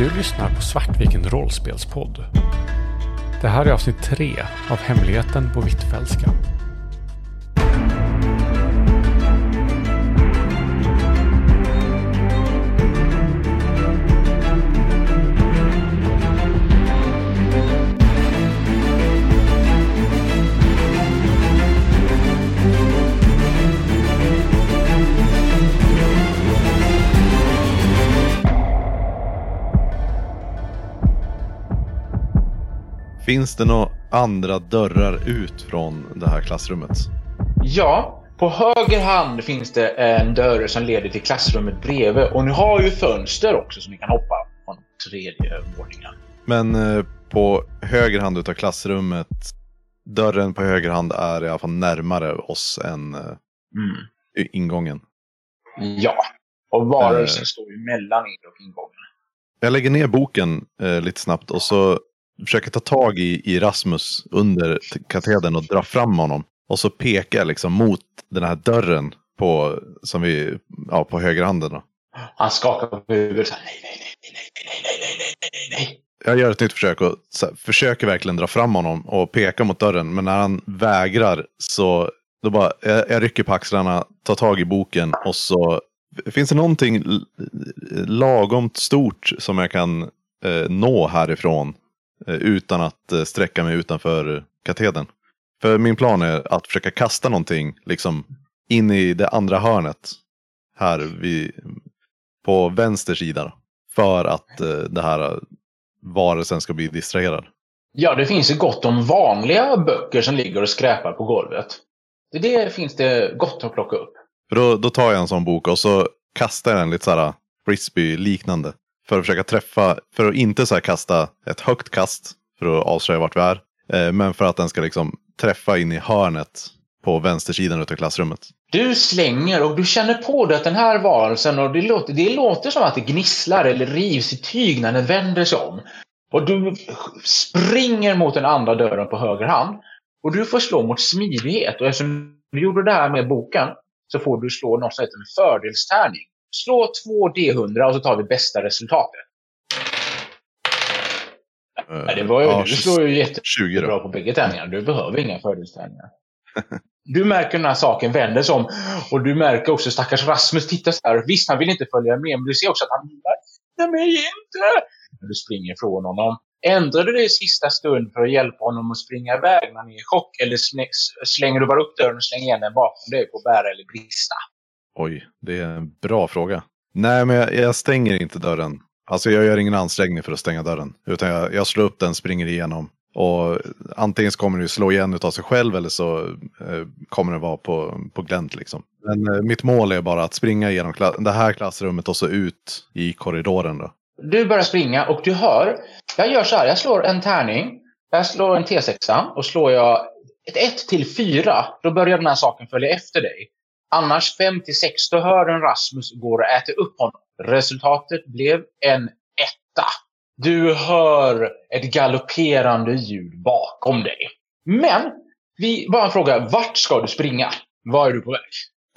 Du lyssnar på Svartviken rollspelspodd. Det här är avsnitt tre av Hemligheten på Hvitfeldtska. Finns det några andra dörrar ut från det här klassrummet? Ja, på höger hand finns det en dörr som leder till klassrummet bredvid. Och ni har ju fönster också som ni kan hoppa från tredje våningen. Men eh, på höger hand utav klassrummet, dörren på höger hand är i alla fall närmare oss än eh, Mm. ingången. Ja, och varelsen Eh. står ju mellan er och ingången. Jag lägger ner boken eh, lite snabbt och så försöker ta tag i, i Rasmus under katedern och dra fram honom. Och så pekar liksom mot den här dörren på, som vi, ja, på högerhanden. Då. Han skakar på huvudet. så Nej, nej, nej, nej, nej, nej, nej, nej, nej, nej. Jag gör ett nytt försök och här, försöker verkligen dra fram honom och peka mot dörren. Men när han vägrar så då bara, jag, jag rycker på axlarna, tar tag i boken och så finns det någonting lagomt stort som jag kan eh, nå härifrån eh, utan att eh, sträcka mig utanför katedern. För min plan är att försöka kasta någonting liksom in i det andra hörnet här vid, på vänster sida. För att eh, det här varelsen ska bli distraherad. Ja, det finns ju gott om vanliga böcker som ligger och skräpar på golvet. Det, det finns det gott att plocka upp. För då, då tar jag en sån bok och så kastar jag den lite såhär frisbee-liknande. För att försöka träffa, för att inte så här kasta ett högt kast för att avslöja vart vi är. Eh, men för att den ska liksom träffa in i hörnet på vänstersidan utav klassrummet. Du slänger och du känner på dig att den här varelsen, och det låter, det låter som att det gnisslar eller rivs i tyg när den vänder sig om. Och du springer mot den andra dörren på höger hand. Och du får slå mot smidighet. Och eftersom du gjorde det här med boken så får du slå något som heter en fördelstärning. Slå två D100 och så tar vi bästa resultatet. Eh, Ja, det var ju, ja, du slår ju jätte 20 bra då. på bägge tärningarna. Du behöver inga fördelstärningar. Du märker den här saken vänder sig om. Och du märker också stackars Rasmus tittar så här. Visst, han vill inte följa med, men du ser också att han Nej, mig inte! Du springer ifrån honom. Ändrar du dig i sista stund för att hjälpa honom att springa iväg när han är i chock? Eller slä- slänger du bara upp dörren och slänger igen den bakom dig på bära eller brista? Oj, det är en bra fråga. Nej, men jag, jag stänger inte dörren. Alltså jag gör ingen ansträngning för att stänga dörren. Utan jag, jag slår upp den, springer igenom. Och antingen så kommer det slå igen av sig själv eller så eh, kommer det vara på, på glänt liksom. Men eh, mitt mål är bara att springa igenom det här klassrummet och så ut i korridoren då. Du börjar springa och du hör. Jag gör så här. Jag slår en tärning. Jag slår en T6 och slår jag ett 1 till 4. Då börjar den här saken följa efter dig. Annars 5 till 6. Då hör en Rasmus går och äter upp honom. Resultatet blev en etta. Du hör ett galopperande ljud bakom dig. Men, vi, bara en fråga. Vart ska du springa? Var är du på väg?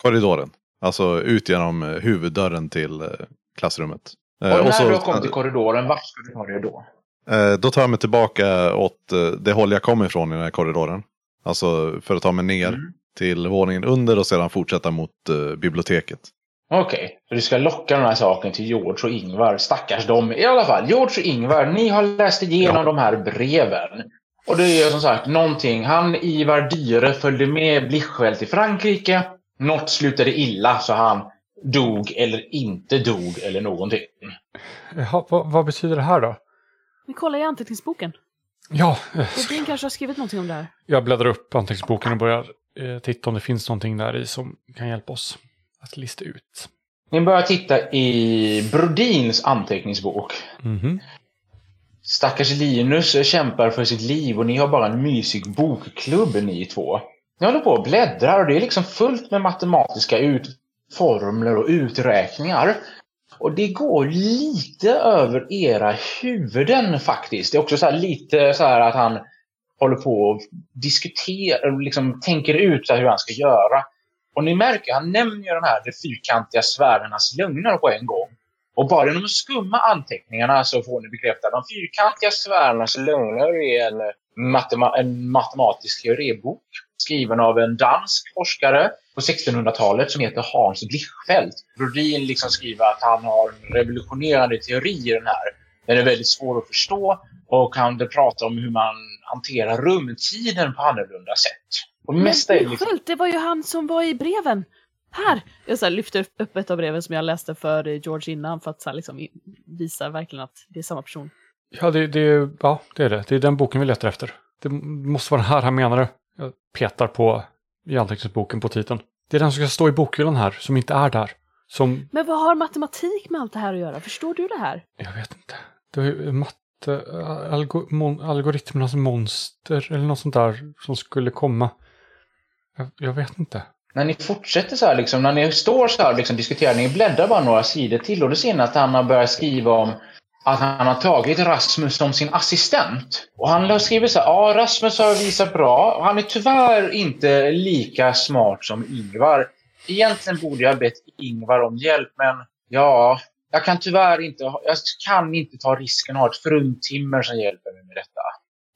Korridoren. Alltså ut genom eh, huvuddörren till eh, klassrummet. Eh, Och när så- du har kommit till korridoren, vart ska du ta dig då? Då tar jag mig tillbaka åt det håll jag kom ifrån i den här korridoren. Alltså för att ta mig ner Mm. Till våningen under och sedan fortsätta mot eh, biblioteket. Okej, så du ska locka den här saken till George och Ingvar. Stackars dem. I alla fall, George och Ingvar, ni har läst igenom Ja. de här breven. Och det är som sagt någonting. Han, Ivar Dyre, följde med Blischfeldt till Frankrike. Något slutade illa, så han dog eller inte dog eller någonting. Jaha, vad, vad betyder det här då? Vi kollar i anteckningsboken. Ja, Robin kanske har skrivit någonting om det här. jag bläddrar upp anteckningsboken och börjar eh, titta om det finns någonting där i som kan hjälpa oss att lista ut. Ni börjar titta i Brodins anteckningsbok. Mhm. Stackars Linus kämpar för sitt liv och ni har bara en mysig bokklubb ni två. Ni håller på och bläddrar och det är liksom fullt med matematiska formler och uträkningar. Och det går lite över era huvuden faktiskt. Det är också så lite så här att han håller på och diskuterar, liksom tänker ut hur han ska göra. Och ni märker, han nämner ju de här de fyrkantiga sfärernas lögner på en gång. Och bara genom att skumma anteckningarna så får ni bekräfta de fyrkantiga sfärernas lögner är en, matema en matematisk teoribok skriven av en dansk forskare på 1600-talet som heter Hans Blichfeldt. Brodin liksom skriver att han har en revolutionerande teori i den här. Den är väldigt svår att förstå och han pratar om hur man hanterar rumtiden på annorlunda sätt. Och det mesta är liksom... själv, det var ju han som var i breven. Här! Jag så här, lyfter upp ett av breven som jag läste för George innan för att så här, liksom, visa verkligen att det är samma person. Ja, det, det, ja, det är det. Det är den boken vi letar efter. Det måste vara den här han menade. Jag petar på i anteckningsboken på titeln. Det är den som ska stå i bokhyllan här, som inte är där. Som, Men vad har matematik med allt det här att göra? Förstår du det här? jag vet inte. Det är ju Eh, algo, mon, algoritmernas monster eller något sånt där som skulle komma. Jag, jag vet inte. När ni fortsätter så här, liksom, när ni står så här och liksom, diskuterar, ni bläddrar bara några sidor till och då ser ni att han har börjat skriva om att han har tagit Rasmus som sin assistent. Och han har skrivit så här, ja Rasmus har visat bra. Han är tyvärr inte lika smart som Ingvar. Egentligen borde jag ha bett Ingvar om hjälp, men ja, jag kan tyvärr inte, jag kan inte ta risken att ha ett fruntimmer som hjälper mig med detta.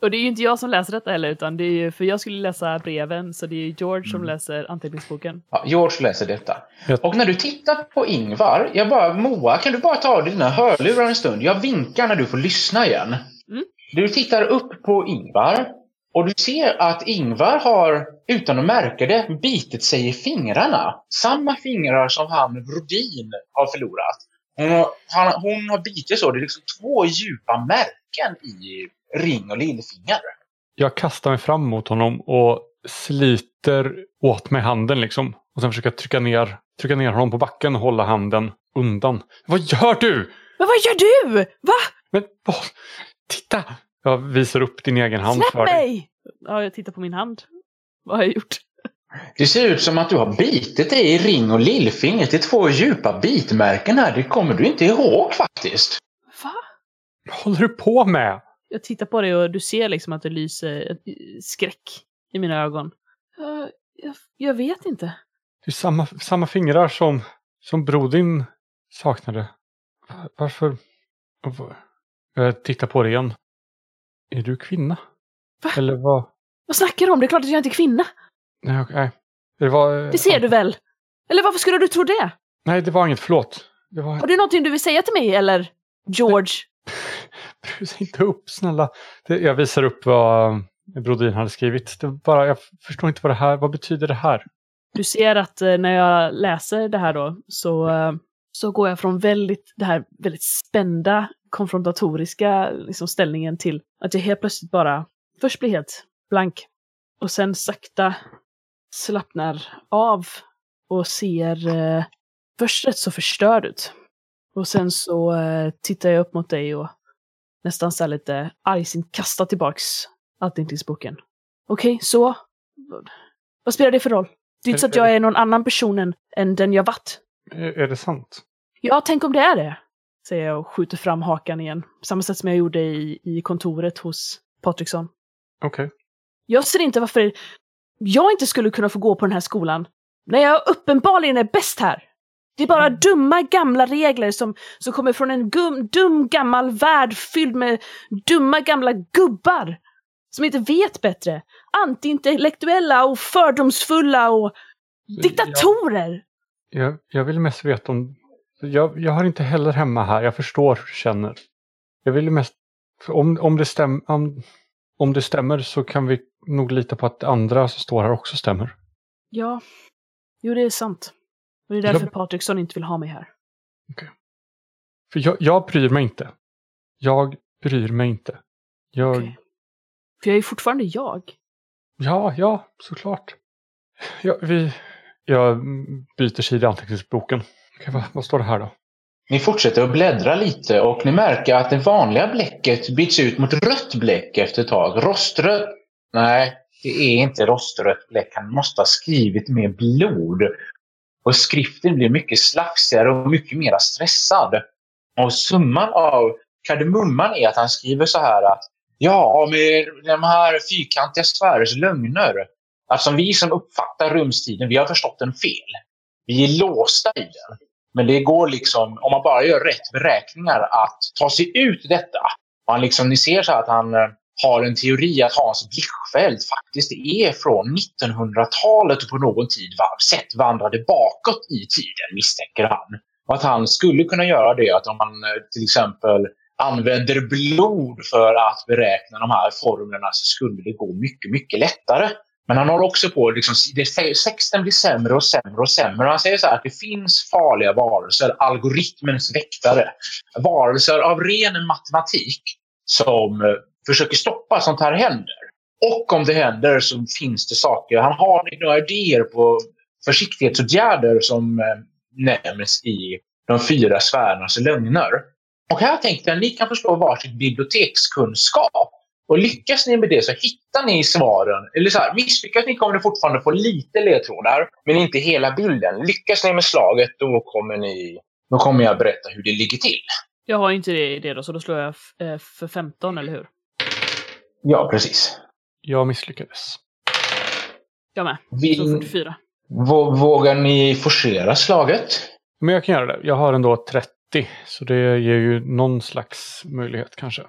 Och det är ju inte jag som läser detta heller, utan det är ju, för jag skulle läsa breven, så det är ju George som läser anteckningsboken. Ja, George läser detta. Och när du tittar på Ingvar, jag bara, Moa, kan du bara ta av dig dina hörlurar en stund? Jag vinkar när du får lyssna igen. Mm. Du tittar upp på Ingvar och du ser att Ingvar har, utan att märka det, bitit sig i fingrarna. Samma fingrar som han Brodin har förlorat. Hon har, han, hon har bitit så, det är liksom två djupa märken i ring och lillfinger. Jag kastar mig fram mot honom och sliter åt mig handen liksom. Och sen försöker jag trycka ner, trycka ner honom på backen och hålla handen undan. Vad gör du? Men vad gör du? Va? Men åh, titta! Jag visar upp din egen hand Släpp för dig. mig! Ja, jag tittar på min hand. Vad har jag gjort? Det ser ut som att du har bitit dig i ring och lillfingret. Det är två djupa bitmärken här. Det kommer du inte ihåg faktiskt. Va? Vad håller du på med? Jag tittar på dig och du ser liksom att det lyser eh, skräck i mina ögon. Eh, jag, jag vet inte. Det är samma, samma fingrar som, som Brodin saknade. Va- Varför? var- Jag tittar på dig igen. Är du kvinna? Va? Eller vad? Vad snackar du om? Det är klart att jag inte är kvinna. Nej, nej. Det var... Det ser du väl? Eller varför skulle du tro det? Nej, det var inget. Förlåt. Det var... Har du någonting du vill säga till mig, eller? George? Brusa inte upp, snälla. Det, jag visar upp vad eh, Brodin hade skrivit. Det bara, jag förstår inte vad det här, vad betyder det här? Du ser att eh, när jag läser det här då, så, eh, så går jag från väldigt, det här väldigt spända, konfrontatoriska liksom, ställningen till att jag helt plötsligt bara först blir helt blank och sen sakta slappnar av och ser eh, först rätt så förstörd ut. Och sen så eh, tittar jag upp mot dig och nästan så här lite argsint kastar tillbaks anteckningsboken. Okej, så? Vad spelar det för roll? Det är inte så att jag är någon annan person än, än den jag varit. Är, är det sant? Ja, tänk om det är det, säger jag och skjuter fram hakan igen. Samma sätt som jag gjorde i, i kontoret hos Patriksson. Okej. Jag ser inte varför jag inte skulle kunna få gå på den här skolan. När jag uppenbarligen är bäst här. Det är bara dumma gamla regler som, som kommer från en gum, dum gammal värld fylld med dumma gamla gubbar. Som inte vet bättre. Antiintellektuella och fördomsfulla och diktatorer. Jag, jag vill mest veta om... Jag, jag har inte heller hemma här. Jag förstår hur du känner. Jag vill mest... Om, om, det stäm, om, om det stämmer så kan vi nog lita på att andra som står här också stämmer. Ja, jo det är sant. Och det är därför Jag- Patriksson inte vill ha mig här. För jag, jag bryr mig inte. Jag bryr mig inte. Jag... Okej. För jag är fortfarande jag. Ja, ja, såklart. Ja, vi... Jag byter sida i anteckningsboken. Okej, vad, vad står det här då? Ni fortsätter att bläddra lite och ni märker att det vanliga bläcket byts ut mot rött bläck efter ett tag. Rostrött? Nej, det är inte rostrött bläck. Han måste ha skrivit med blod. Och skriften blir mycket slafsigare och mycket mer stressad. Och summan av kardemumman är att han skriver så här att Ja, med de här fyrkantiga sfärers lögner. Att som vi som uppfattar rumstiden, vi har förstått den fel. Vi är låsta i den. Men det går liksom, om man bara gör rätt beräkningar, att ta sig ut detta. Man liksom, ni ser så att han eh, har en teori att Hans Blichfeldt faktiskt är från 1900-talet och på någon tid sätt vandrade bakåt i tiden, misstänker han. Och att han skulle kunna göra det att om man eh, till exempel använder blod för att beräkna de här formlerna så skulle det gå mycket, mycket lättare. Men han håller också på, liksom, sexten blir sämre och sämre och sämre. Han säger så här att det finns farliga varelser, algoritmens väktare. Varelser av ren matematik som eh, försöker stoppa sånt här händer. Och om det händer så finns det saker. Han har några idéer på försiktighetsåtgärder som eh, nämns i de fyra sfärernas lögner. Och här tänkte jag att ni kan förstå varsitt bibliotekskunskap. Och lyckas ni med det så hittar ni svaren. Eller så här, misslyckas ni kommer ni fortfarande få lite ledtrådar, men inte hela bilden. Lyckas ni med slaget, då kommer, ni, då kommer jag berätta hur det ligger till. Jag har inte det, i det då, så då slår jag eh, för 15, eller hur? Ja, precis. Jag misslyckades. Jag med. Vill... Så 44. Vågar ni forcera slaget? Men jag kan göra det. Jag har ändå 30, så det ger ju någon slags möjlighet kanske.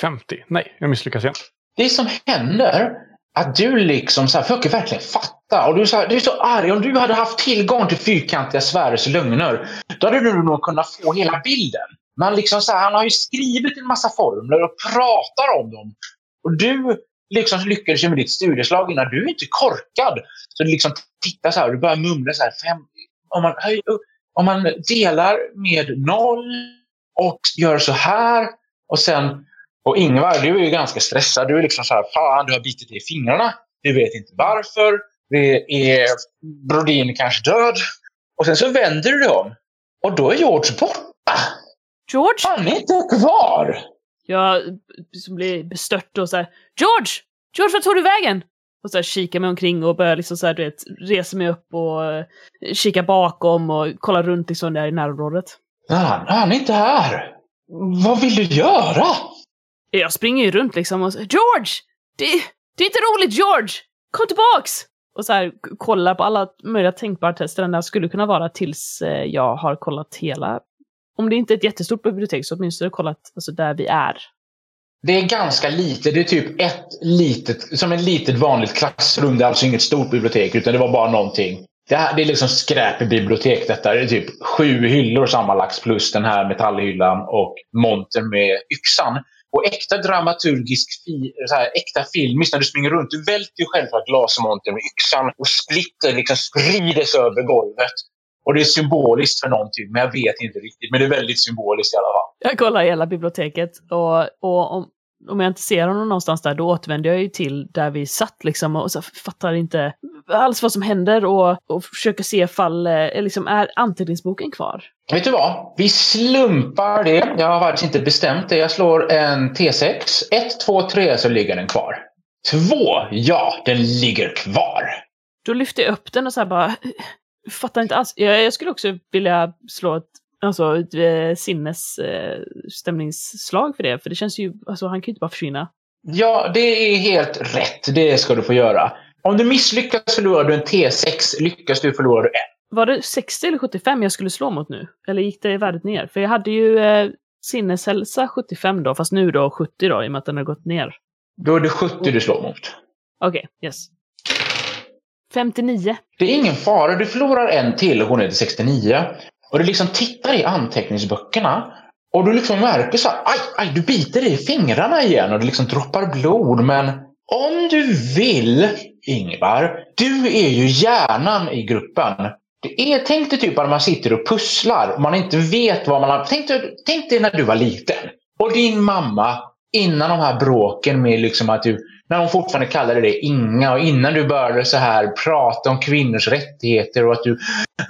50. Nej, jag misslyckas igen. Det som händer att du liksom så här, försöker verkligen fatta. Och du är, så här, du är så arg. Om du hade haft tillgång till fyrkantiga sfärers lögner, då hade du nog kunnat få hela bilden. Men liksom så här, han har ju skrivit en massa formler och pratar om dem. Och du liksom lyckades ju med ditt studieslag innan. Du är inte korkad. Så du liksom tittar så här och du börjar mumla så här. Fem, om, man höjer, om man delar med noll och gör så här och sen och Ingvar, du är ju ganska stressad. Du är liksom så här, fan du har bitit dig i fingrarna. Du vet inte varför. Det är Brodin kanske död. Och sen så vänder du dig om. Och då är George borta. George? Han är inte kvar. Jag liksom blir bestört och så här, George! George, vart tog du vägen? Och så här, kikar mig omkring och börjar liksom så här, du vet, resa mig upp och uh, kika bakom och kolla runt liksom där i närområdet. Han, han är inte här. Vad vill du göra? Jag springer ju runt liksom och säger George! Det, det är inte roligt George! Kom tillbaks! Och så här kollar på alla möjliga tänkbara ställen där skulle kunna vara tills eh, jag har kollat hela om det inte är ett jättestort bibliotek så åtminstone kollat alltså, där vi är. Det är ganska lite. Det är typ ett litet, som ett litet vanligt klassrum. Det är alltså inget stort bibliotek utan det var bara någonting. Det, här, det är liksom skräp i bibliotek detta. Det är typ sju hyllor sammanlagt plus den här metallhyllan och montern med yxan. Och äkta dramaturgisk, fi, så här, äkta filmiskt när du springer runt. Du välter ju själva glasmontern med yxan och splitter liksom sprider sig över golvet. Och det är symboliskt för någonting, men jag vet inte riktigt. Men det är väldigt symboliskt i alla fall. Jag kollar hela biblioteket och, och om, om jag inte ser honom någonstans där, då återvänder jag ju till där vi satt liksom och så fattar inte alls vad som händer och, och försöker se ifall, eh, liksom, är anteckningsboken kvar? Vet du vad? Vi slumpar det. Jag har faktiskt inte bestämt det. Jag slår en T6. 1, 2, 3 så ligger den kvar. 2. Ja, den ligger kvar. Då lyfter jag upp den och så här bara fattar inte alls. Jag, jag, skulle också vilja slå ett, alltså, ett eh, sinnesstämningsslag eh, för det. För det känns ju, alltså han kan ju inte bara försvinna. Ja, det är helt rätt. Det ska du få göra. Om du misslyckas förlorar du en T6. Lyckas du förlorar du en. Var det 60 eller 75 jag skulle slå mot nu? Eller gick det värdet ner? För jag hade ju eh, sinneshälsa 75 då, fast nu då 70 då, i och med att den har gått ner. Då är det 70 du slår mot. Okej, okay, yes. 59. Det är ingen fara. Du förlorar en till och går ner till 69. Och du liksom tittar i anteckningsböckerna. Och du liksom märker så här, aj, aj, du biter dig i fingrarna igen och det liksom droppar blod. Men om du vill, Ingvar, du är ju hjärnan i gruppen. Det är, tänk dig typ att man sitter och pusslar och man inte vet vad man har... Tänk dig, tänk dig när du var liten. Och din mamma, innan de här bråken med liksom att du när hon fortfarande kallade det Inga och innan du började så här prata om kvinnors rättigheter och att du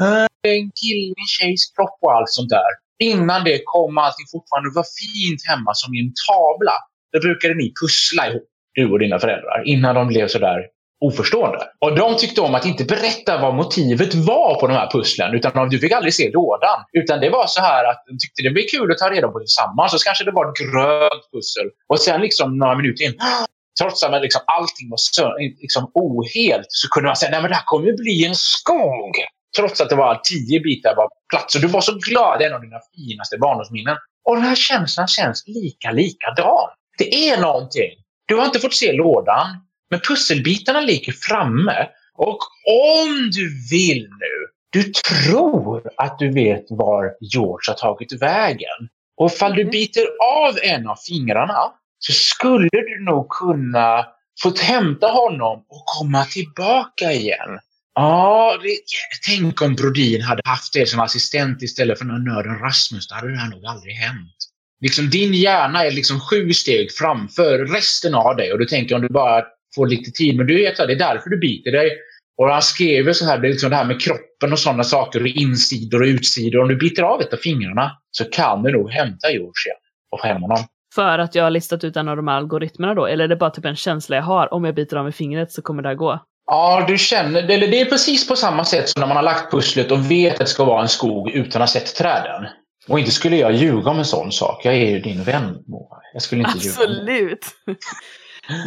äh, är en kille, en tjejs kropp och allt sånt där. Innan det kom allting fortfarande var fint hemma som i en tavla. Då brukade ni pussla ihop, du och dina föräldrar, innan de blev så där oförstående. Och de tyckte om att inte berätta vad motivet var på de här pusslen. Utan du fick aldrig se lådan. Utan det var så här att de tyckte det blev kul att ta reda på tillsammans. Så kanske det var ett grönt pussel. Och sen liksom några minuter in trots att liksom allting var så, liksom ohelt så kunde man säga att det här kommer bli en skog. Trots att det var tio bitar var plats. Och du var så glad. Det är en av dina finaste barndomsminnen. Och den här känslan känns lika likadan. Det är någonting. Du har inte fått se lådan, men pusselbitarna ligger framme. Och om du vill nu, du tror att du vet var George har tagit vägen. Och ifall du biter av en av fingrarna så skulle du nog kunna få hämta honom och komma tillbaka igen. Ja, det, tänk om Brodin hade haft dig som assistent istället för den nörden Rasmus. Då hade det här nog aldrig hänt. Liksom, din hjärna är liksom sju steg framför resten av dig och du tänker om du bara får lite tid. Men du vet att det är därför du biter dig. Och han skrev ju så här, det, är liksom det här med kroppen och sådana saker, och insidor och utsidor. Om du biter av ett av fingrarna så kan du nog hämta George igen och få hem honom. För att jag har listat ut en av de här algoritmerna då? Eller är det bara typ en känsla jag har? Om jag biter av med fingret så kommer det här gå? Ja, du känner, eller det är precis på samma sätt som när man har lagt pusslet och vet att det ska vara en skog utan att ha sett träden. Och inte skulle jag ljuga om en sån sak. Jag är ju din vän, Moa. Jag skulle inte Absolut. ljuga.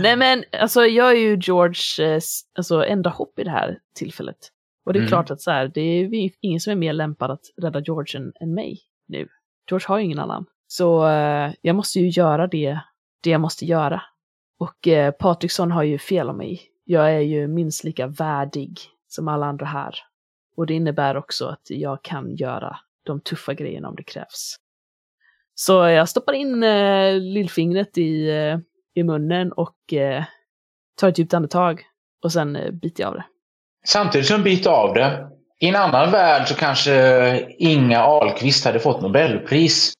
Nej men alltså jag är ju George, eh, alltså enda hopp i det här tillfället. Och det är Mm. klart att så här, det är ingen som är mer lämpad att rädda George än, än mig nu. George har ju ingen annan. Så eh, jag måste ju göra det, det jag måste göra. Och eh, Patriksson har ju fel om mig. Jag är ju minst lika värdig som alla andra här. Och det innebär också att jag kan göra de tuffa grejerna om det krävs. Så jag stoppar in eh, lillfingret i, eh, i munnen och eh, tar ett djupt andetag. Och sen eh, biter jag av det. Samtidigt som du biter av det. I en annan värld så kanske eh, Inga Ahlqvist hade fått Nobelpris.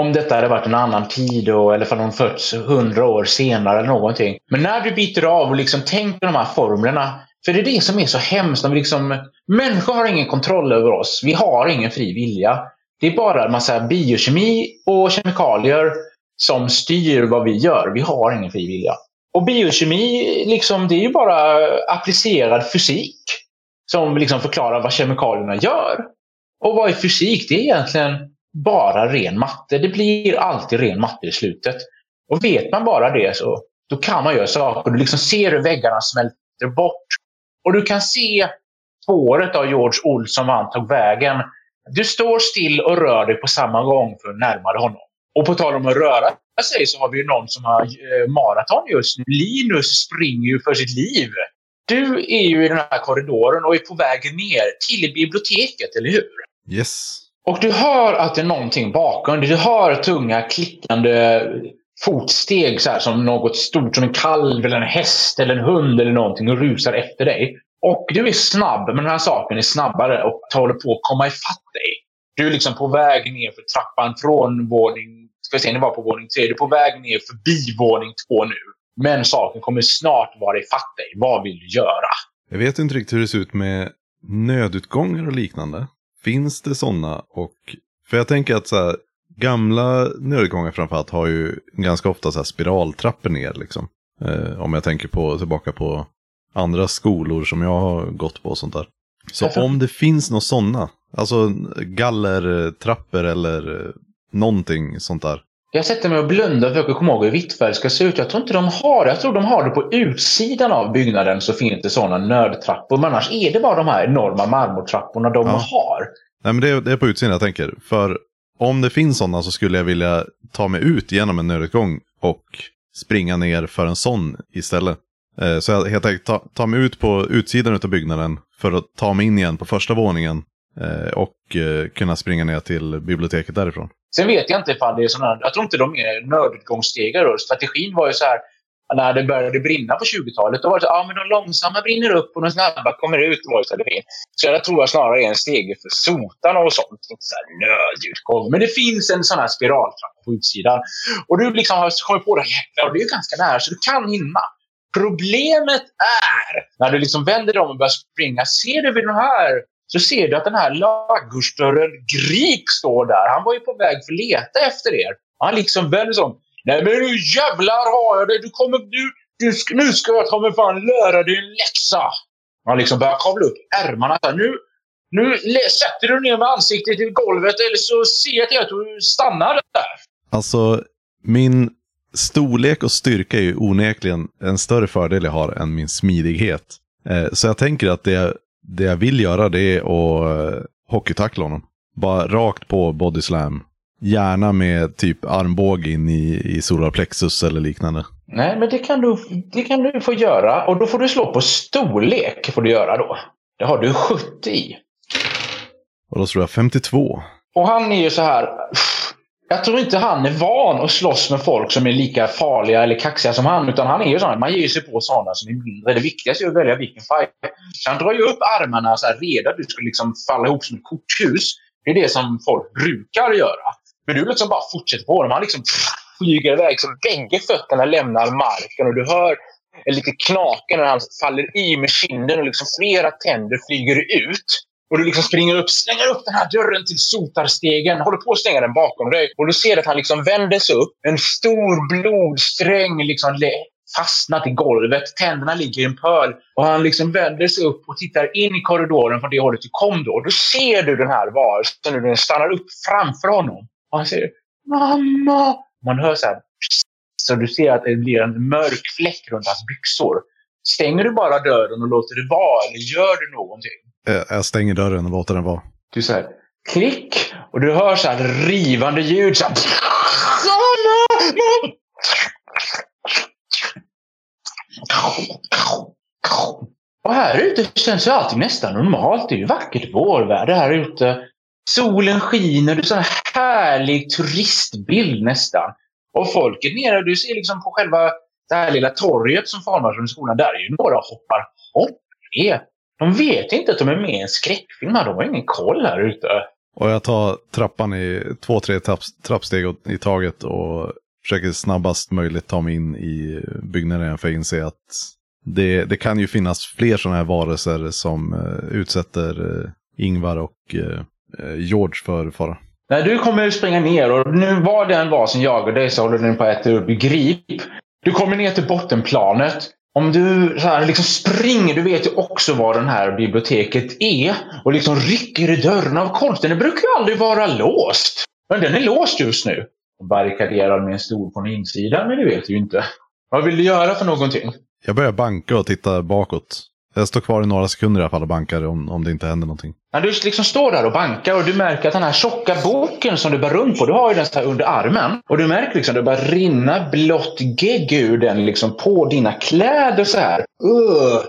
Om detta hade varit en annan tid och, eller om hon fötts hundra år senare eller någonting. Men när du biter av och liksom tänker de här formlerna. För det är det som är så hemskt. När vi liksom, människor har ingen kontroll över oss. Vi har ingen fri vilja. Det är bara en massa biokemi och kemikalier som styr vad vi gör. Vi har ingen fri vilja. Och biokemi, liksom, det är ju bara applicerad fysik som liksom förklarar vad kemikalierna gör. Och vad är fysik? Det är egentligen bara ren matte. Det blir alltid ren matte i slutet. Och vet man bara det så då kan man göra saker. Du liksom ser hur väggarna smälter bort. Och du kan se spåret av George Olsson vann han tog vägen. Du står still och rör dig på samma gång för att närma dig honom. Och på tal om att röra sig så har vi ju någon som har eh, maraton just nu. Linus springer ju för sitt liv. Du är ju i den här korridoren och är på väg ner till biblioteket, eller hur? Yes. Och du hör att det är någonting bakom dig. Du hör tunga klickande fotsteg så här, som något stort, som en kalv eller en häst eller en hund eller någonting och rusar efter dig. Och du är snabb, men den här saken är snabbare och håller på att komma ifatt dig. Du är liksom på väg ner för trappan från våning... Ska vi se, ni var på våning tre. Du är på väg ner förbi våning två nu. Men saken kommer snart vara ifatt dig. Vad vill du göra? Jag vet inte riktigt hur det ser ut med nödutgångar och liknande. Finns det sådana? Och, för jag tänker att så här, gamla nödutgångar framförallt har ju ganska ofta så här spiraltrappor ner. Liksom. Eh, om jag tänker på, tillbaka på andra skolor som jag har gått på och sånt där. Så Varför? om det finns några sådana, alltså gallertrappor eller någonting sånt där. Jag sätter mig och blundar och försöker komma ihåg hur Hvitfeldt ska se ut. Jag tror inte de har det. Jag tror de har det på utsidan av byggnaden så finns det sådana nödtrappor. Men annars är det bara de här enorma marmortrapporna de Ja. har. Nej men det, är- det är på utsidan jag tänker. För om det finns sådana så skulle jag vilja ta mig ut genom en nödutgång och springa ner för en sån istället. Eh, Så jag helt enkelt ta, ta mig ut på utsidan av byggnaden för att ta mig in igen på första våningen Eh, och eh, kunna springa ner till biblioteket därifrån. Sen vet jag inte ifall det är sådana... Jag tror inte de är nödutgångsstegar. Strategin var ju så här... När det började brinna på 20-talet, då var det så ja men de långsamma brinner upp och de snabba kommer ut. Var ju. Så jag tror jag snarare är en steg för sotarna och sånt. Inte så här nödutgång. Men det finns en sån här spiraltrappa på utsidan. Och du liksom har kommit på det här. Och det är ju ganska nära, så du kan hinna. Problemet är, när du liksom vänder dig om och börjar springa, ser du vid den här så ser du att den här ladugårdsdörren Grik står där. Han var ju på väg för att leta efter er. Han liksom vänder sig om. Nej men nu jävlar har jag det. Du kommer, du, du, nu ska jag ta mig fan lära dig en läxa. Han liksom börjar kavla upp ärmarna. Nu, nu sätter du ner med ansiktet i golvet eller så ser jag till att du stannar där. Alltså, min storlek och styrka är ju onekligen en större fördel jag har än min smidighet. Eh, så jag tänker att det, det jag vill göra det är att uh, hockeytackla honom. Bara rakt på body slam. Gärna med typ armbåge in i, i solarplexus eller liknande. Nej, men det kan, du, det kan du få göra. Och då får du slå på storlek. får du göra då. Det har du 70 i. Och då tror jag 52. Och han är ju så här. Jag tror inte han är van att slåss med folk som är lika farliga eller kaxiga som han. Utan han är ju sån. Man ger sig på sådana som är mindre. Det viktigaste är att välja vilken fight. Så han drar ju upp armarna så här redo. Du ska liksom falla ihop som ett korthus. Det är det som folk brukar göra. Men du liksom bara fortsätter på honom. Han liksom flyger iväg så bägge fötterna lämnar marken. Och du hör en liten knaken när han faller i med kinden och liksom flera tänder flyger ut. Och du liksom springer upp, slänger upp den här dörren till sotarstegen, håller på att stänga den bakom dig. Och du ser att han liksom vänder sig upp. En stor blodsträng liksom fastnat i golvet. Tänderna ligger i en pöl. Och han liksom vänder sig upp och tittar in i korridoren från det hållet du kom då. Då ser du den här varelsen och den stannar upp framför honom. Och han säger Mamma! Man hör så här. Så du ser att det blir en mörk fläck runt hans byxor. Stänger du bara dörren och låter det vara eller gör du någonting? Jag stänger dörren och låter den vara. Du säger klick och du hör så här rivande ljud. Så här. Och här ute känns ju allting nästan normalt. Det är ju vackert vårväder här ute. Solen skiner. Det är en härlig turistbild nästan. Och folket nere, du ser liksom på själva det här lilla torget som formar runt skolan. Där är ju några hoppar hopp. De vet inte att de är med i en skräckfilm. De har ingen koll här ute. Och jag tar trappan i två, tre trapp, trappsteg i taget och försöker snabbast möjligt ta mig in i byggnaden för att inse att det, det kan ju finnas fler sådana här varelser som uh, utsätter uh, Ingvar och uh, George för fara. När du kommer springa ner och nu var det en var som jagar dig så håller den på att äta upp grip. Du kommer ner till bottenplanet. Om du så här, liksom springer, du vet ju också var det här biblioteket är. Och liksom rycker i dörren av konsten. Det brukar ju aldrig vara låst. Men den är låst just nu. Och barrikaderad med en stol från insidan, men det vet du ju inte. Vad vill du göra för någonting? Jag börjar banka och titta bakåt. Jag står kvar i några sekunder i alla fall och bankar om, om det inte händer någonting. Men du liksom står där och bankar och du märker att den här tjocka boken som du bär runt på, du har ju den så här under armen. Och du märker liksom att det börjar rinna blått gegg ur den liksom på dina kläder så här. Uh.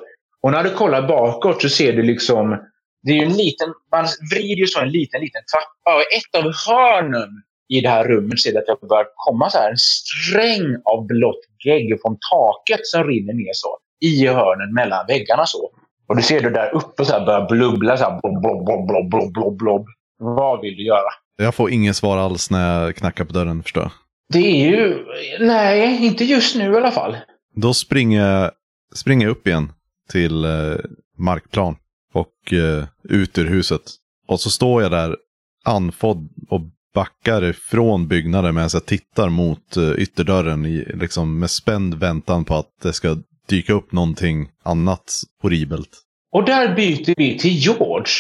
Och när du kollar bakåt så ser du liksom, det är ju en liten, man vrider ju så en liten, liten trappa och ett av hörnen i det här rummet ser du att det börjar komma så här en sträng av blått gegg från taket som rinner ner så i hörnen mellan väggarna så. Och du ser det där uppe så här börjar blubbla så här blob, blob, blob, blob, blob, blob, blob. Vad vill du göra? Jag får inget svar alls när jag knackar på dörren förstår jag. Det är ju... Nej, inte just nu i alla fall. Då springer, springer jag upp igen till eh, markplan och eh, ut ur huset. Och så står jag där andfådd och backar ifrån byggnaden medan jag tittar mot eh, ytterdörren i, liksom, med spänd väntan på att det ska dyka upp någonting annat horribelt. Och där byter vi till George.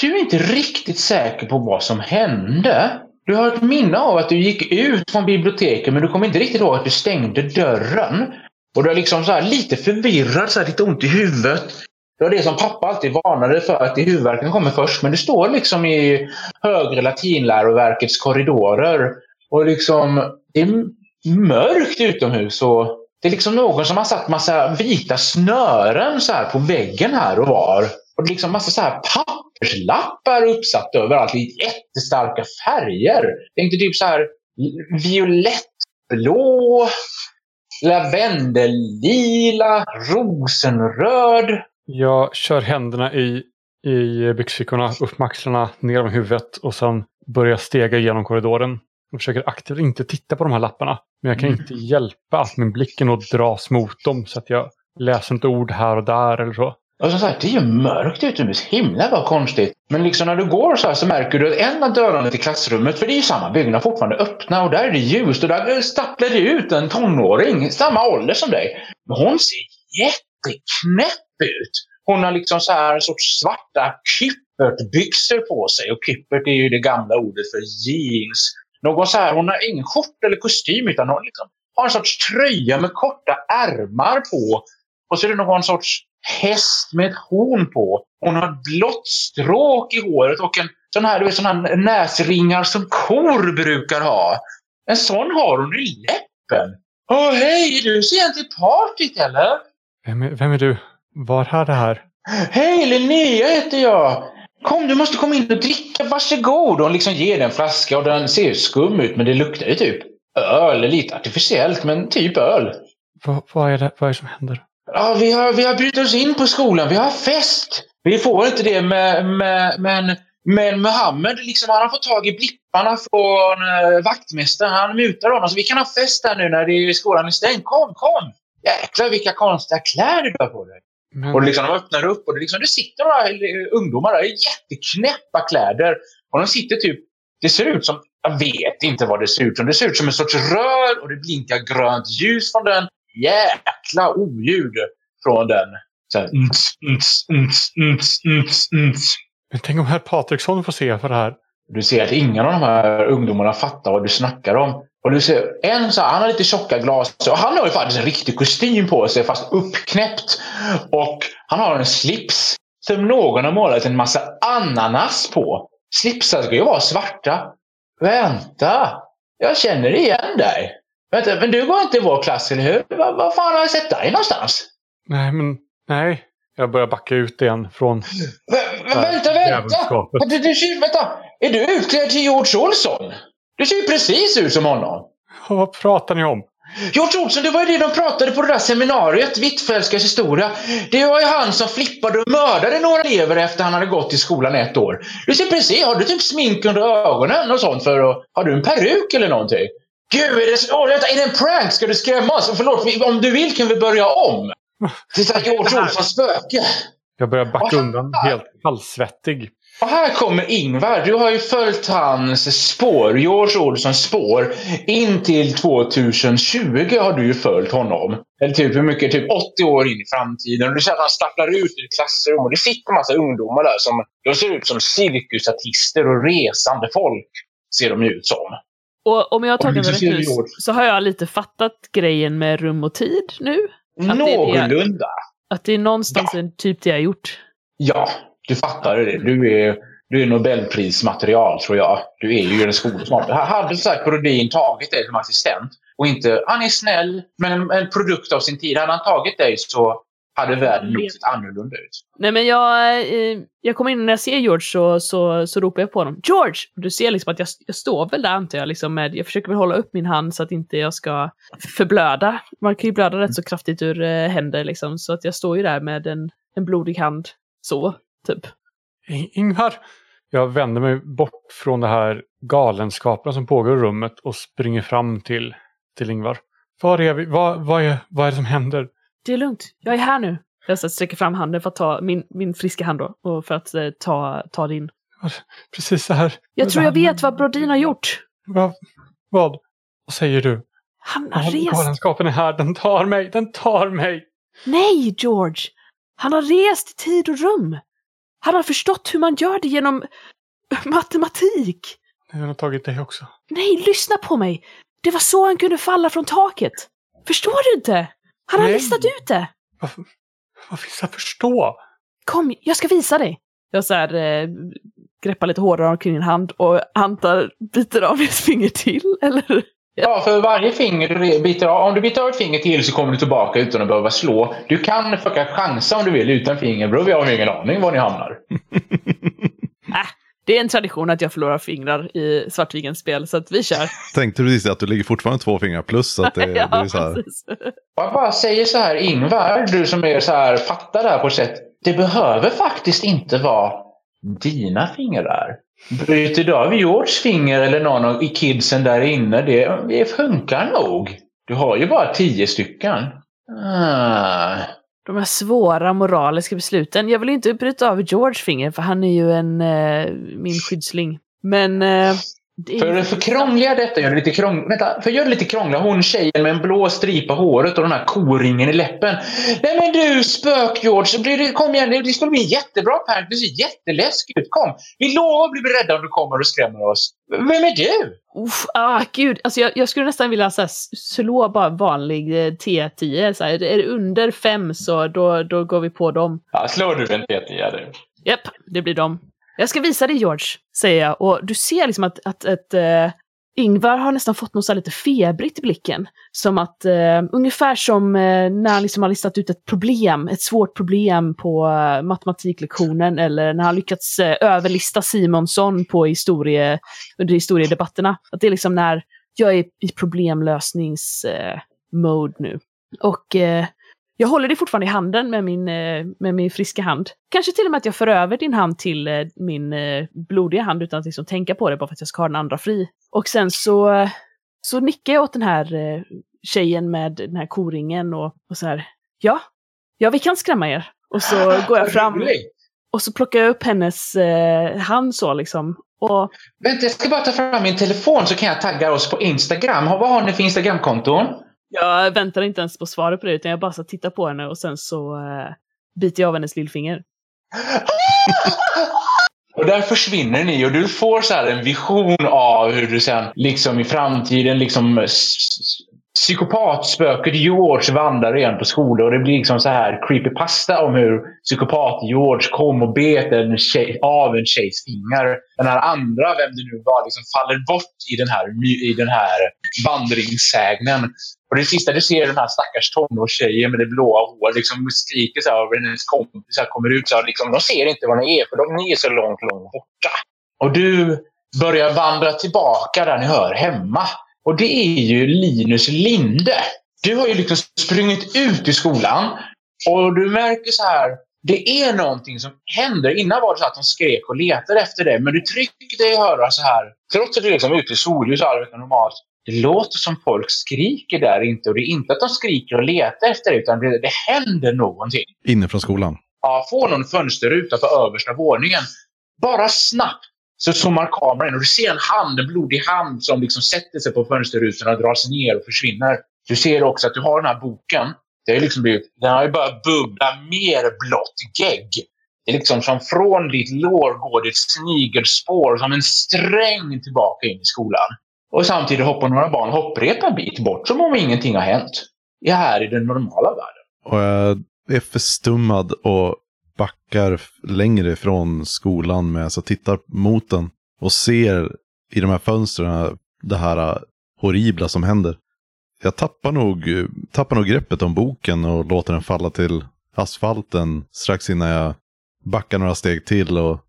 Du är inte riktigt säker på vad som hände. Du har ett minne av att du gick ut från biblioteket men du kommer inte riktigt ihåg att du stängde dörren. Och du är liksom så lite förvirrad, så här, lite ont i huvudet. Det var det som pappa alltid varnade för, att huvudvärken kommer först. Men du står liksom i högre latinläroverkets korridorer. Och liksom, det är mörkt utomhus. Och det är liksom någon som har satt massa vita snören så här på väggen här och var. Och det är liksom massa så här papperslappar uppsatta överallt i jättestarka färger. Tänkte typ så här violettblå, lavendellila, rosenröd. Jag kör händerna i, i byxfickorna, upp med axlarna, ner om huvudet och sen börjar stega genom korridoren. Jag försöker aktivt inte titta på de här lapparna. Men jag kan mm. inte hjälpa att min blick nog dras mot dem så att jag läser inte ord här och där eller så. Och som sagt, det är ju mörkt utomhus. Himla vad konstigt. Men liksom när du går så här så märker du att en av dörrarna till klassrummet, för det är ju samma byggnad fortfarande öppna och där är det ljust och där stapplar det ut en tonåring, samma ålder som dig. Men hon ser jätteknäpp ut. Hon har liksom så här sorts svarta kippertbyxor på sig och kippert är ju det gamla ordet för jeans. Någon så här, hon har ingen skjorta eller kostym utan hon liksom har en sorts tröja med korta ärmar på. Och så är det någon sorts häst med ett horn på. Hon har ett blått stråk i håret och en sån här, du vet, sån här näsringar som kor brukar ha. En sån har hon i läppen. Åh hej, är du sen till partyt eller? Vem är, vem är du? Var är det här? Hej, Linnea heter jag. Kom, du måste komma in och dricka. Varsågod. Hon liksom ger dig en flaska och den ser ju skum ut men det luktar ju typ öl. Lite artificiellt men typ öl. Vad, vad, är, det, vad är det som händer? Ja, vi har, vi har brutit oss in på skolan. Vi har fest. Vi får inte det med, med, men, men Mohammed, liksom, han har fått tag i blipparna från uh, vaktmästaren. Han mutar honom. Så vi kan ha fest här nu när det är, skolan är stängd. Kom, kom! Jäklar vilka konstiga kläder du har på dig. Men, Och liksom, de öppnar upp och det, liksom, det sitter några eh, ungdomar där i jätteknäppa kläder. Och de sitter typ, det ser ut som, jag vet inte vad det ser ut som. Det ser ut som en sorts rör och det blinkar grönt ljus från den. Jäkla oljud från den. Så här, nts, nts, nts, nts, nts, nts. men tänk om herr Patriksson får se för det här. Du ser att ingen av de här ungdomarna fattar vad du snackar om. Och du ser en så här, han har lite tjocka glas och han har ju faktiskt en riktig kostym på sig fast uppknäppt. Och han har en slips som någon har målat en massa ananas på. Slipsar ska ju vara svarta. Vänta! Jag känner igen dig. Vänta, men du går inte i vår klass, eller hur? Var, var fan har jag sett dig någonstans? Nej, men nej. Jag börjar backa ut igen från vä- vänta, vänta! Du, du, vänta! Är du utklädd till George Olsson? Du ser ju precis ut som honom. Vad pratar ni om? George Olsson, det var ju det de pratade på det där seminariet, Hvitfeldtskas historia. Det var ju han som flippade och mördade några elever efter han hade gått i skolan ett år. Du ser precis, har du typ smink under ögonen och sånt för att... Har du en peruk eller någonting? Gud, är det, vänta, är det en prank? Ska du skrämma oss? Förlåt, om du vill kan vi börja om. Det är George Olssons spöke. Jag börjar backa undan helt kallsvettig. Och här kommer Ingvar. Du har ju följt hans spår, George Olssons spår. In till 2020 har du ju följt honom. Eller typ hur mycket? Typ 80 år in i framtiden. Och du ser att han stapplar ut i klassrum och det sitter en massa ungdomar där som de ser ut som cirkusartister och resande folk. Ser de ut som. Och om jag så det rätt nu så har jag lite fattat grejen med rum och tid nu. Att det är det- Någorlunda. Att det är någonstans Ja. en typ det jag har gjort. Ja, du fattar det. Du är, du är Nobelprismaterial tror jag. Du är ju en skolsmart. Hade sagt Brodin tagit dig som assistent och inte, han är snäll, men en, en produkt av sin tid. Hade han tagit dig så hade världen nog sett annorlunda ut. Nej men jag, eh, jag kommer in och när jag ser George så, så, så ropar jag på honom. George! Du ser liksom att jag, jag står väl där antar jag, liksom med, jag försöker väl hålla upp min hand så att inte jag ska förblöda. Man kan ju blöda rätt så kraftigt ur eh, händer liksom, så att jag står ju där med en, en blodig hand. Så, typ. Ingvar! Jag vänder mig bort från det här galenskapen som pågår i rummet och springer fram till, till Ingvar. Var är vi? Vad, vad, är, vad är det som händer? Det är lugnt, jag är här nu. Jag sträcker fram handen för att ta min, min friska hand då, och för att eh, ta, ta din. Precis så här. Jag tror jag vet vad Brodin har gjort. Vad? Vad? Vad säger du? Han har rest Galenskapen är här. Den tar mig. Den tar mig. Nej, George! Han har rest i tid och rum. Han har förstått hur man gör det genom matematik. Den har tagit dig också. Nej, lyssna på mig! Det var så han kunde falla från taket. Förstår du inte? Han har Nej. listat ut det. Vad, vad finns att förstå? Kom, jag ska visa dig. Jag så här, eh, greppar lite hårdare omkring din hand och antar biter av ett finger till, eller? Ja, för varje finger du biter av, om du biter av ett finger till så kommer du tillbaka utan att behöva slå. Du kan försöka chansa om du vill utan finger, bro. Vi har ingen aning var ni hamnar. Det är en tradition att jag förlorar fingrar i Svartvikens spel, så att vi kör. Tänkte du precis att du ligger fortfarande två fingrar plus så att det, det är så här. precis. Jag bara säger så här, Ingvar, du som är så här, fattar det här på ett sätt. Det behöver faktiskt inte vara dina fingrar. Bryter du av Georges finger eller någon av kidsen där inne, det, det funkar nog. Du har ju bara tio stycken. Ah. De här svåra moraliska besluten. Jag vill inte bryta av George finger för han är ju en, eh, min skyddsling. Men eh, det För, för krångliga detta gör det lite krångligt. Vänta, för gör det lite krångligt. Hon tjejen med en blå stripa håret och den här koringen i läppen. Nej men du spök-George, kom igen. Det ska bli en jättebra prank. Du ser jätteläskig ut. Kom. Vi lovar att bli rädda om du kommer och skrämmer oss. Vem är du? Uff, ah, gud. Alltså, jag, jag skulle nästan vilja så här, slå bara vanlig eh, T10. Så här. Är det under fem så då, då går vi på dem. Ja, slår du en T10 du. Japp, det blir dem. Jag ska visa dig George, säger jag. Och du ser liksom att, att, att eh, Ingvar har nästan fått något så här lite febrigt i blicken. Som att, eh, ungefär som eh, när han liksom har listat ut ett problem, ett svårt problem på eh, matematiklektionen eller när han lyckats eh, överlista Simonsson på historie, under historiedebatterna. Att det är liksom när jag är i problemlösningsmode eh, nu. Och jag håller dig fortfarande i handen med min, eh, med min friska hand. Kanske till och med att jag för över din hand till eh, min eh, blodiga hand utan att liksom tänka på det, bara för att jag ska ha den andra fri. Och sen så, så nickar jag åt den här tjejen med den här koringen och, och så här. Ja, ja vi kan skrämma er. Och så går jag fram och så plockar jag upp hennes eh, hand så liksom. Och Vänta, jag ska bara ta fram min telefon så kan jag tagga oss på Instagram. Vad har ni för Instagramkonton? Jag väntar inte ens på svaret på det, utan jag bara så tittar på henne och sen så eh, biter jag av hennes lillfinger. Och där försvinner ni och du får så här en vision av hur du sen liksom i framtiden liksom psykopatspöket George vandrar igen på skolor och det blir liksom så här creepypasta om hur psykopat George kom och bet en tjej, av en tjejs fingrar. Den här andra, vem det nu var, liksom faller bort i den här, i den här vandringssägnen. Och det sista du ser är den här stackars tonårstjejen med det blåa håret liksom skriker så här över hennes kompisar kommer ut. Så här, liksom, de ser inte vad ni är för de, ni är så långt, långt borta. Och du börjar vandra tillbaka där ni hör hemma. Och det är ju Linus Linde. Du har ju liksom sprungit ut i skolan och du märker så här. Det är någonting som händer. Innan var det så att de skrek och letade efter dig. Men du trycker dig höra så här. Trots att du liksom är ute i solljus och arbetar normalt. Det låter som folk skriker där inte. Och det är inte att de skriker och letar efter dig. Utan det, det händer någonting. Inifrån skolan. Ja, får någon fönsterruta på översta våningen. Bara snabbt så zoomar kameran in och du ser en hand, en blodig hand som liksom sätter sig på fönsterrutorna och drar sig ner och försvinner. Du ser också att du har den här boken. Det har liksom blivit, den har ju börjat bubbla mer blått gegg. Det är liksom som från ditt lår går det ett snigelspår som en sträng tillbaka in i skolan. Och samtidigt hoppar några barn hopprep en bit bort som om ingenting har hänt. Det här i den normala världen. Och jag är förstummad och backar längre ifrån skolan med, så tittar mot den och ser i de här fönstren det här äh, horribla som händer. Jag tappar nog, eh, tappar nog greppet om boken och låter den falla till asfalten strax innan jag backar några steg till och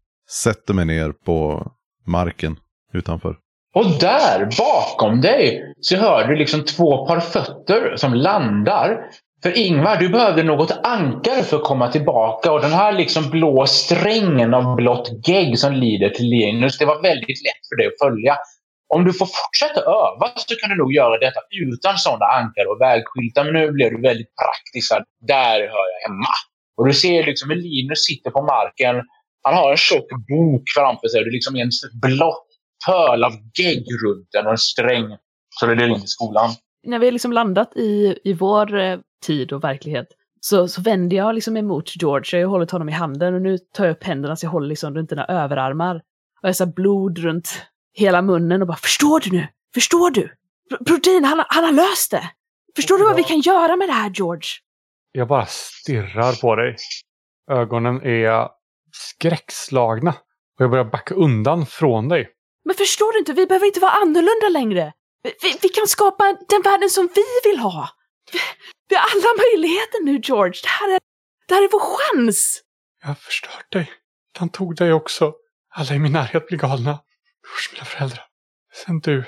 sätter mig ner på marken utanför. Och där, bakom dig, så hör du liksom två par fötter som landar. För Ingvar, du behövde något ankare för att komma tillbaka. Och den här liksom blå strängen av blått gegg som lider till Linus, det var väldigt lätt för dig att följa. Om du får fortsätta öva så kan du nog göra detta utan sådana ankare och vägskyltar. Men nu blev du väldigt praktisk. Där hör jag hemma. Och du ser liksom hur Linus sitter på marken. Han har en tjock bok framför sig. Det är liksom en blått pöl av gegg runt den och en sträng. Så det är in i skolan. När vi har liksom landat i, i vår eh, tid och verklighet så, så vänder jag liksom emot George. Jag har hållit honom i handen och nu tar jag upp händerna så jag håller liksom runt dina överarmar. Och jag har blod runt hela munnen och bara förstår du nu? Förstår du? Brodin, han, han har löst det! Förstår du vad vi kan göra med det här George? Jag bara stirrar på dig. Ögonen är skräckslagna. Och jag börjar backa undan från dig. Men förstår du inte? Vi behöver inte vara annorlunda längre. Vi, vi, vi kan skapa den världen som vi vill ha. Vi, vi har alla möjligheter nu George. Det här är, det här är vår chans! Jag har förstört dig. Han tog dig också. Alla i min närhet blir galna. Först mina föräldrar. Sen du.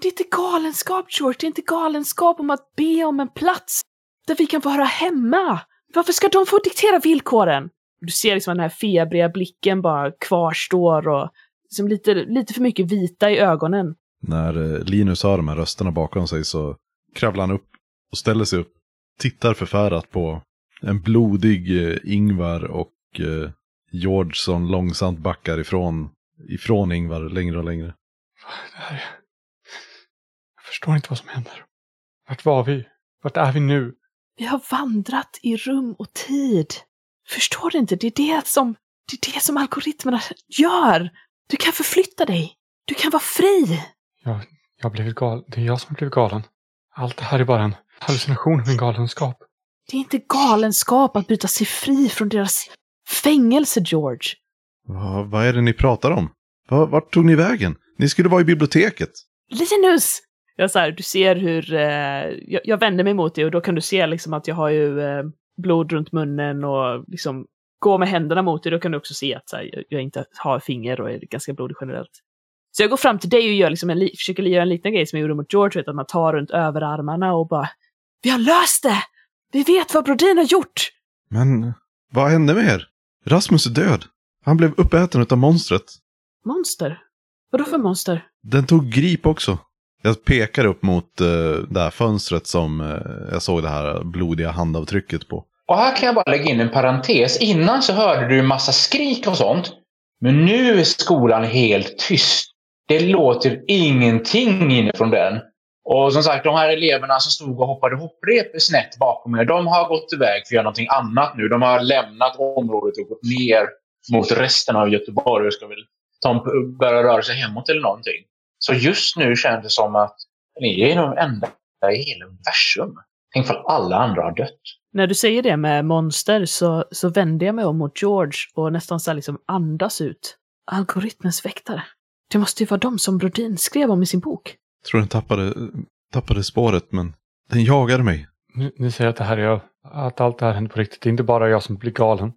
Det är inte galenskap, George. Det är inte galenskap om att be om en plats där vi kan få höra hemma. Varför ska de få diktera villkoren? Du ser liksom den här febriga blicken bara kvarstår och liksom lite, lite för mycket vita i ögonen. När eh, Linus hör de här rösterna bakom sig så kravlar han upp och ställer sig upp. Tittar förfärat på en blodig eh, Ingvar och eh, George som långsamt backar ifrån, ifrån Ingvar längre och längre. Det här är... Jag förstår inte vad som händer. Vart var vi? Vart är vi nu? Vi har vandrat i rum och tid. Förstår du inte? Det är det som, det är det som algoritmerna gör. Du kan förflytta dig. Du kan vara fri. Jag, jag har blivit galen. Det är jag som har blivit galen. Allt det här är bara en hallucination av min galenskap. Det är inte galenskap att bryta sig fri från deras fängelse, George. Vad, vad är det ni pratar om? Va- Vart tog ni vägen? Ni skulle vara i biblioteket. Linus! Jag så här, du ser hur, eh, jag, jag vänder mig mot dig och då kan du se liksom att jag har ju eh, blod runt munnen och liksom går med händerna mot dig. Då kan du också se att så här, jag, jag inte har finger och är ganska blodig generellt. Så jag går fram till dig och gör liksom en, li- försöker göra en liten grej som jag gjorde mot George, vet, att man tar runt överarmarna och bara Vi har löst det! Vi vet vad Brodin har gjort! Men vad hände med er? Rasmus är död. Han blev uppäten av monstret. Monster? Vadå för monster? Den tog grip också. Jag pekar upp mot uh, det här fönstret som eh, jag såg det här blodiga handavtrycket på. Och här kan jag bara lägga in en parentes. Innan så hörde du en massa skrik och sånt. Men nu är skolan helt tyst. Det låter ingenting inifrån den. Och som sagt, de här eleverna som stod och hoppade hopprep snett bakom mig, de har gått iväg för att göra någonting annat nu. De har lämnat området och gått ner mot resten av Göteborg och ska väl ta börja röra sig hemåt eller någonting. Så just nu känns det som att ni är de enda i hela universum. Tänk ifall alla andra har dött. När du säger det med monster så, så vänder jag mig om mot George och nästan så liksom andas ut. Algoritmens väktare. Det måste ju vara de som Brodin skrev om i sin bok. Tror den tappade, tappade spåret, men den jagade mig. Ni, ni säger att det här är att allt det här händer på riktigt. Det är inte bara jag som blir galen.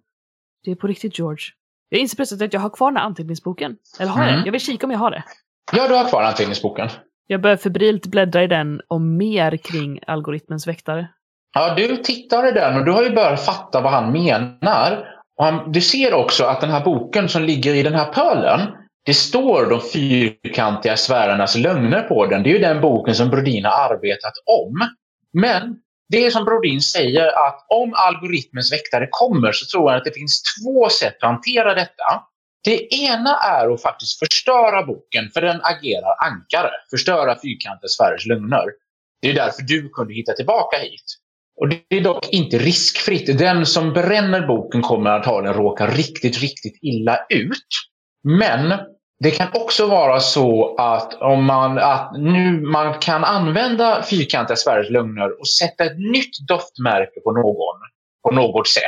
Det är på riktigt George. Jag inser plötsligt att jag har kvar den här anteckningsboken. Eller har jag Mm. det? Jag vill kika om jag har det. Ja, du har kvar anteckningsboken. Jag börjar febrilt bläddra i den om mer kring algoritmens väktare. Ja, du tittar i den och du har ju börjat fatta vad han menar. Och han, du ser också att den här boken som ligger i den här pölen, det står de fyrkantiga sfärernas lögner på den. Det är ju den boken som Brodin har arbetat om. Men det är som Brodin säger att om algoritmens väktare kommer så tror han att det finns två sätt att hantera detta. Det ena är att faktiskt förstöra boken, för den agerar ankare. Förstöra fyrkantiga sfärers lögner. Det är därför du kunde hitta tillbaka hit. Och det är dock inte riskfritt. Den som bränner boken kommer antagligen råka riktigt, riktigt illa ut. Men det kan också vara så att, om man, att nu man kan använda fyrkantiga sfärers lögner och sätta ett nytt doftmärke på någon på något sätt.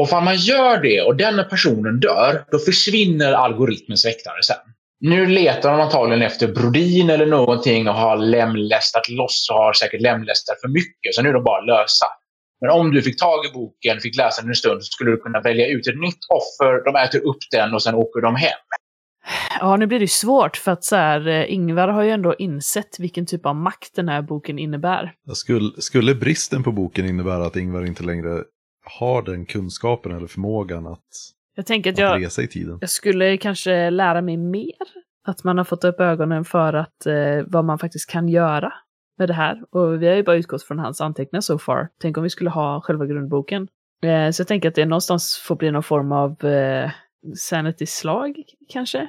Och om man gör det och den personen dör, då försvinner algoritmens väktare sen. Nu letar de antagligen efter Brodin eller någonting och har lemlästat loss och har säkert lemlästat för mycket. Så nu är de bara lösa. Men om du fick tag i boken, fick läsa den en stund, så skulle du kunna välja ut ett nytt offer. De äter upp den och sen åker de hem. Ja, nu blir det ju svårt för att så här, eh, Ingvar har ju ändå insett vilken typ av makt den här boken innebär. Skulle, skulle bristen på boken innebära att Ingvar inte längre har den kunskapen eller förmågan att, Jag tänker att att jag, resa i tiden? jag skulle kanske lära mig mer. Att man har fått upp ögonen för att, eh, vad man faktiskt kan göra med det här. Och vi har ju bara utgått från hans anteckningar so far. Tänk om vi skulle ha själva grundboken. Eh, så jag tänker att det någonstans får bli någon form av eh, sanity-slag, kanske.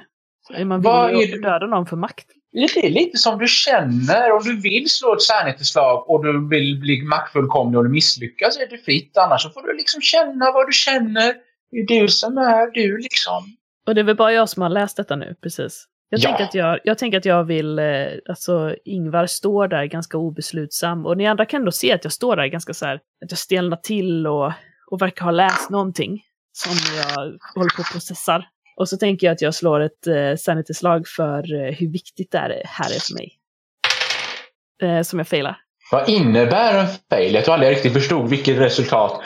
Man att det- döda någon för makt? Det är lite som du känner. Om du vill slå ett sanity-slag och du vill bli maktfullkomlig och du misslyckas är det fritt. Annars så får du liksom känna vad du känner. Det är du som är du liksom. Och det är väl bara jag som har läst detta nu, precis. Jag, Ja. tänker, att jag, jag tänker att jag vill, eh, alltså Ingvar står där ganska obeslutsam och ni andra kan då se att jag står där ganska så här, att jag stelnar till och, och verkar ha läst någonting som jag håller på och processar. Och så tänker jag att jag slår ett eh, sanity-slag för eh, hur viktigt det är, här är för mig. Eh, som jag failar. Vad innebär en fail? Jag tror aldrig jag riktigt förstod vilket resultat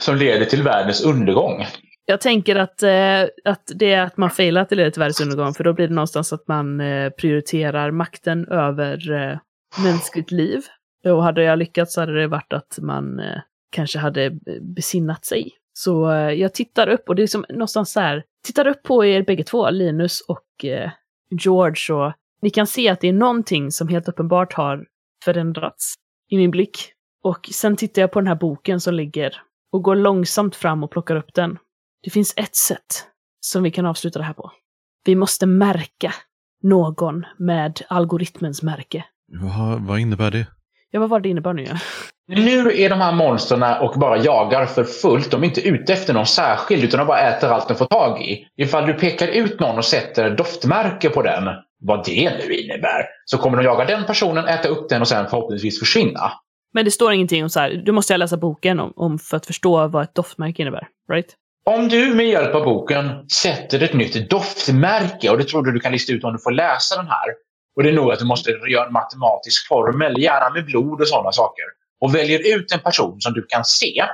som leder till världens undergång. Jag tänker att, eh, att det är att man failar att det leder till världsundergång, för då blir det någonstans att man eh, prioriterar makten över eh, mänskligt liv. Och hade jag lyckats så hade det varit att man eh, kanske hade besinnat sig. Så eh, jag tittar upp och det är som någonstans så här, tittar upp på er bägge två, Linus och eh, George, och ni kan se att det är någonting som helt uppenbart har förändrats i min blick. Och sen tittar jag på den här boken som ligger och går långsamt fram och plockar upp den. Det finns ett sätt som vi kan avsluta det här på. Vi måste märka någon med algoritmens märke. Vad, vad innebär det? Ja, vad var det innebar nu? Ja? Nu är de här monstren och bara jagar för fullt. De är inte ute efter någon särskild utan de bara äter allt de får tag i. Ifall du pekar ut någon och sätter doftmärke på den, vad det nu innebär, så kommer de jaga den personen, äta upp den och sen förhoppningsvis försvinna. Men det står ingenting om så här, du måste läsa boken om, om för att förstå vad ett doftmärke innebär, right? Om du med hjälp av boken sätter ett nytt doftmärke och det tror du du kan lista ut om du får läsa den här. Och det är nog att du måste göra en matematisk formel, gärna med blod och sådana saker. Och väljer ut en person som du kan se.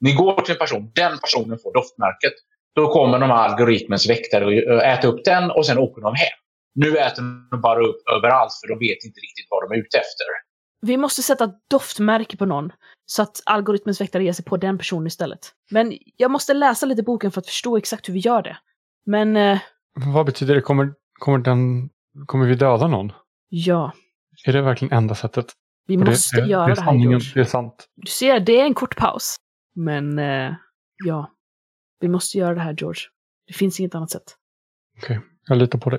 Ni går till en person, den personen får doftmärket. Då kommer de här algoritmens väktare att äta upp den och sen åker de hem. Nu äter de bara upp överallt för de vet inte riktigt vad de är ute efter. Vi måste sätta doftmärke på någon, så att algoritmens väktare ger sig på den personen istället. Men jag måste läsa lite boken för att förstå exakt hur vi gör det. Men, eh, Vad betyder det? Kommer, kommer, den, kommer vi döda någon? ja. Är det verkligen enda sättet? Vi det- måste det, göra det, det, är här, sanningen, George. Det är sant. Du ser, det är en kort paus. Men, eh, ja. Vi måste göra det här, George. Det finns inget annat sätt. Jag litar på dig.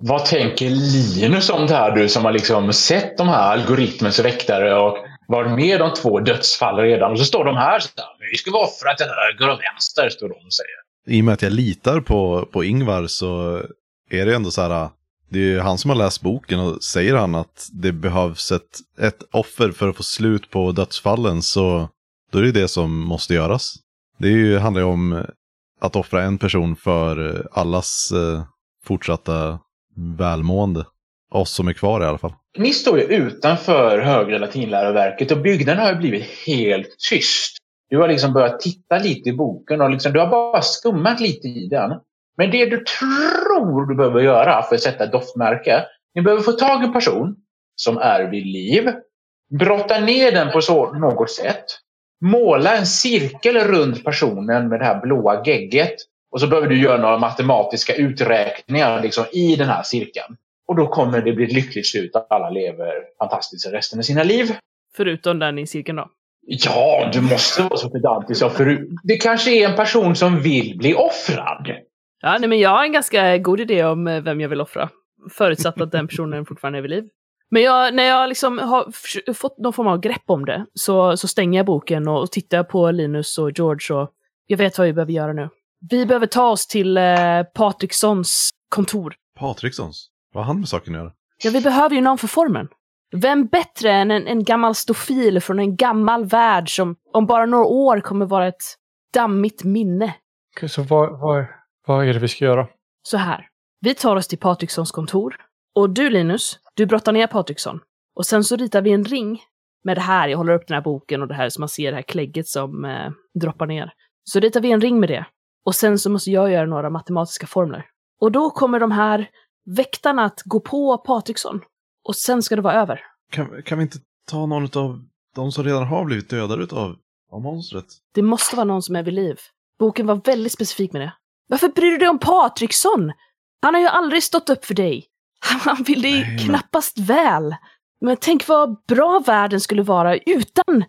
Vad tänker Linus om det här du som har liksom sett de här algoritmens väktare och varit med om två dödsfall redan. Och så står de här så här, vi ska vara för att det här går vänster, står de och säger. I och med att jag litar på, på Ingvar så är det ändå så här. Det är ju han som har läst boken och säger han att det behövs ett, ett offer för att få slut på dödsfallen så då är det det som måste göras. Det är ju, handlar ju om att offra en person för allas eh, fortsatta välmående. Oss som är kvar i alla fall. Ni står ju utanför Högre Latinläroverket och byggnaden har ju blivit helt tyst. Du har liksom börjat titta lite i boken och liksom, du har bara skummat lite i den. Men det du tror du behöver göra för att sätta ett doftmärke, ni behöver få tag i en person som är vid liv, brotta ner den på så, något sätt, måla en cirkel runt personen med det här blåa gegget och så behöver du göra några matematiska uträkningar liksom, i den här cirkeln. Och då kommer det bli ett lyckligt slut att alla lever fantastiskt resten av sina liv. Förutom den i cirkeln då. Ja, du måste vara så pedantisk. För det kanske är en person som vill bli offrad. Ja, nej, men jag har en ganska god idé om eh, vem jag vill offra. Förutsatt att den personen fortfarande är vid liv. Men jag, när jag liksom har fått någon form av grepp om det så, så stänger jag boken och tittar på Linus och George och jag vet vad vi behöver göra nu. Vi behöver ta oss till eh, Patrikssons kontor. Patrikssons? Vad har han med saken att göra? Ja, vi behöver ju någon för formen. Vem bättre än en, en gammal stofil från en gammal värld som om bara några år kommer vara ett dammigt minne? Okej, så vad, vad, vad är det vi ska göra? Så här. Vi tar oss till Patrikssons kontor. Och du Linus, du brottar ner Patriksson. Och sen så ritar vi en ring med det här. Jag håller upp den här boken och det här som man ser, det här klägget som eh, droppar ner. Så ritar vi en ring med det. Och sen så måste jag göra några matematiska formler. Och då kommer de här väktarna att gå på Patriksson. Och sen ska det vara över. Kan, kan vi inte ta någon av de som redan har blivit dödade utav av monstret? Det måste vara någon som är vid liv. Boken var väldigt specifik med det. Varför bryr du dig om Patriksson? Han har ju aldrig stått upp för dig. Han vill dig Nej, men- knappast väl. Men tänk vad bra världen skulle vara utan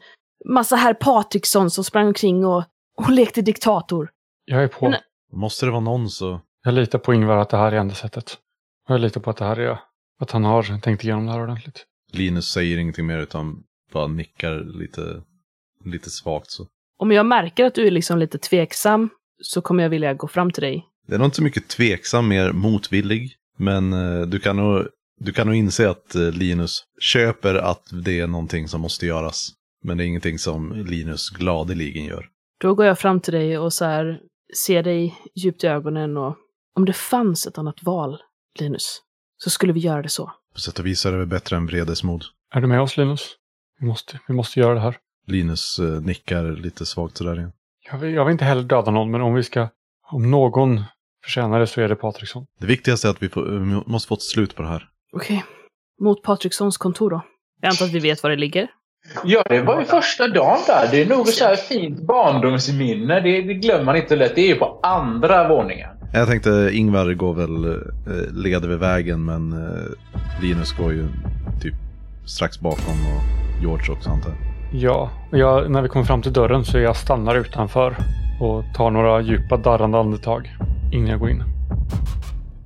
massa herr Patriksson som sprang omkring och, och lekte diktator. Jag är på. Men- Måste det vara någon så... Jag litar på Ingvar att det här är enda sättet. Och jag litar på att det här är att han har tänkt igenom det här ordentligt. Linus säger ingenting mer utan bara nickar lite, lite svagt så. Om jag märker att du är liksom lite tveksam så kommer jag vilja gå fram till dig. Det är nog inte så mycket tveksam, mer motvillig. Men eh, du kan nog, du kan nog inse att eh, Linus köper att det är någonting som måste göras. Men det är ingenting som Linus gladeligen gör. Då går jag fram till dig och så här, ser dig djupt i ögonen och om det fanns ett annat val, Linus, så skulle vi göra det så. På sätt och vis är det väl bättre än vredesmod. Är du med oss Linus? Vi måste, vi måste göra det här. Linus eh, nickar lite svagt sådär igen. Jag vill, jag vill inte heller döda någon, men om vi ska... Om någon förtjänar det så är det Patriksson. Det viktigaste är att vi, får, vi måste få ett slut på det här. Okej. Mot Patrikssons kontor då. Jag antar att vi vet var det ligger. Ja, det var ju första dagen där. Det är nog ett så här fint barndomsminne. Det, det glömmer man inte lätt. Det är ju på andra våningen. Jag tänkte Ingvar går väl, eh, leder vid vägen men eh, Linus går ju typ strax bakom och George också antar jag. Ja, och jag, när vi kommer fram till dörren så jag stannar utanför och tar några djupa darrande andetag innan jag går in.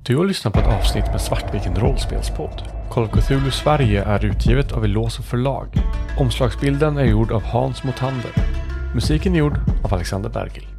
Du har lyssnat på ett avsnitt med Svartviken rollspelspodd. Call of Cthulhu Sverige är utgivet av Eloso förlag. Omslagsbilden är gjord av Hans Motander. Musiken är gjord av Alexander Bergil.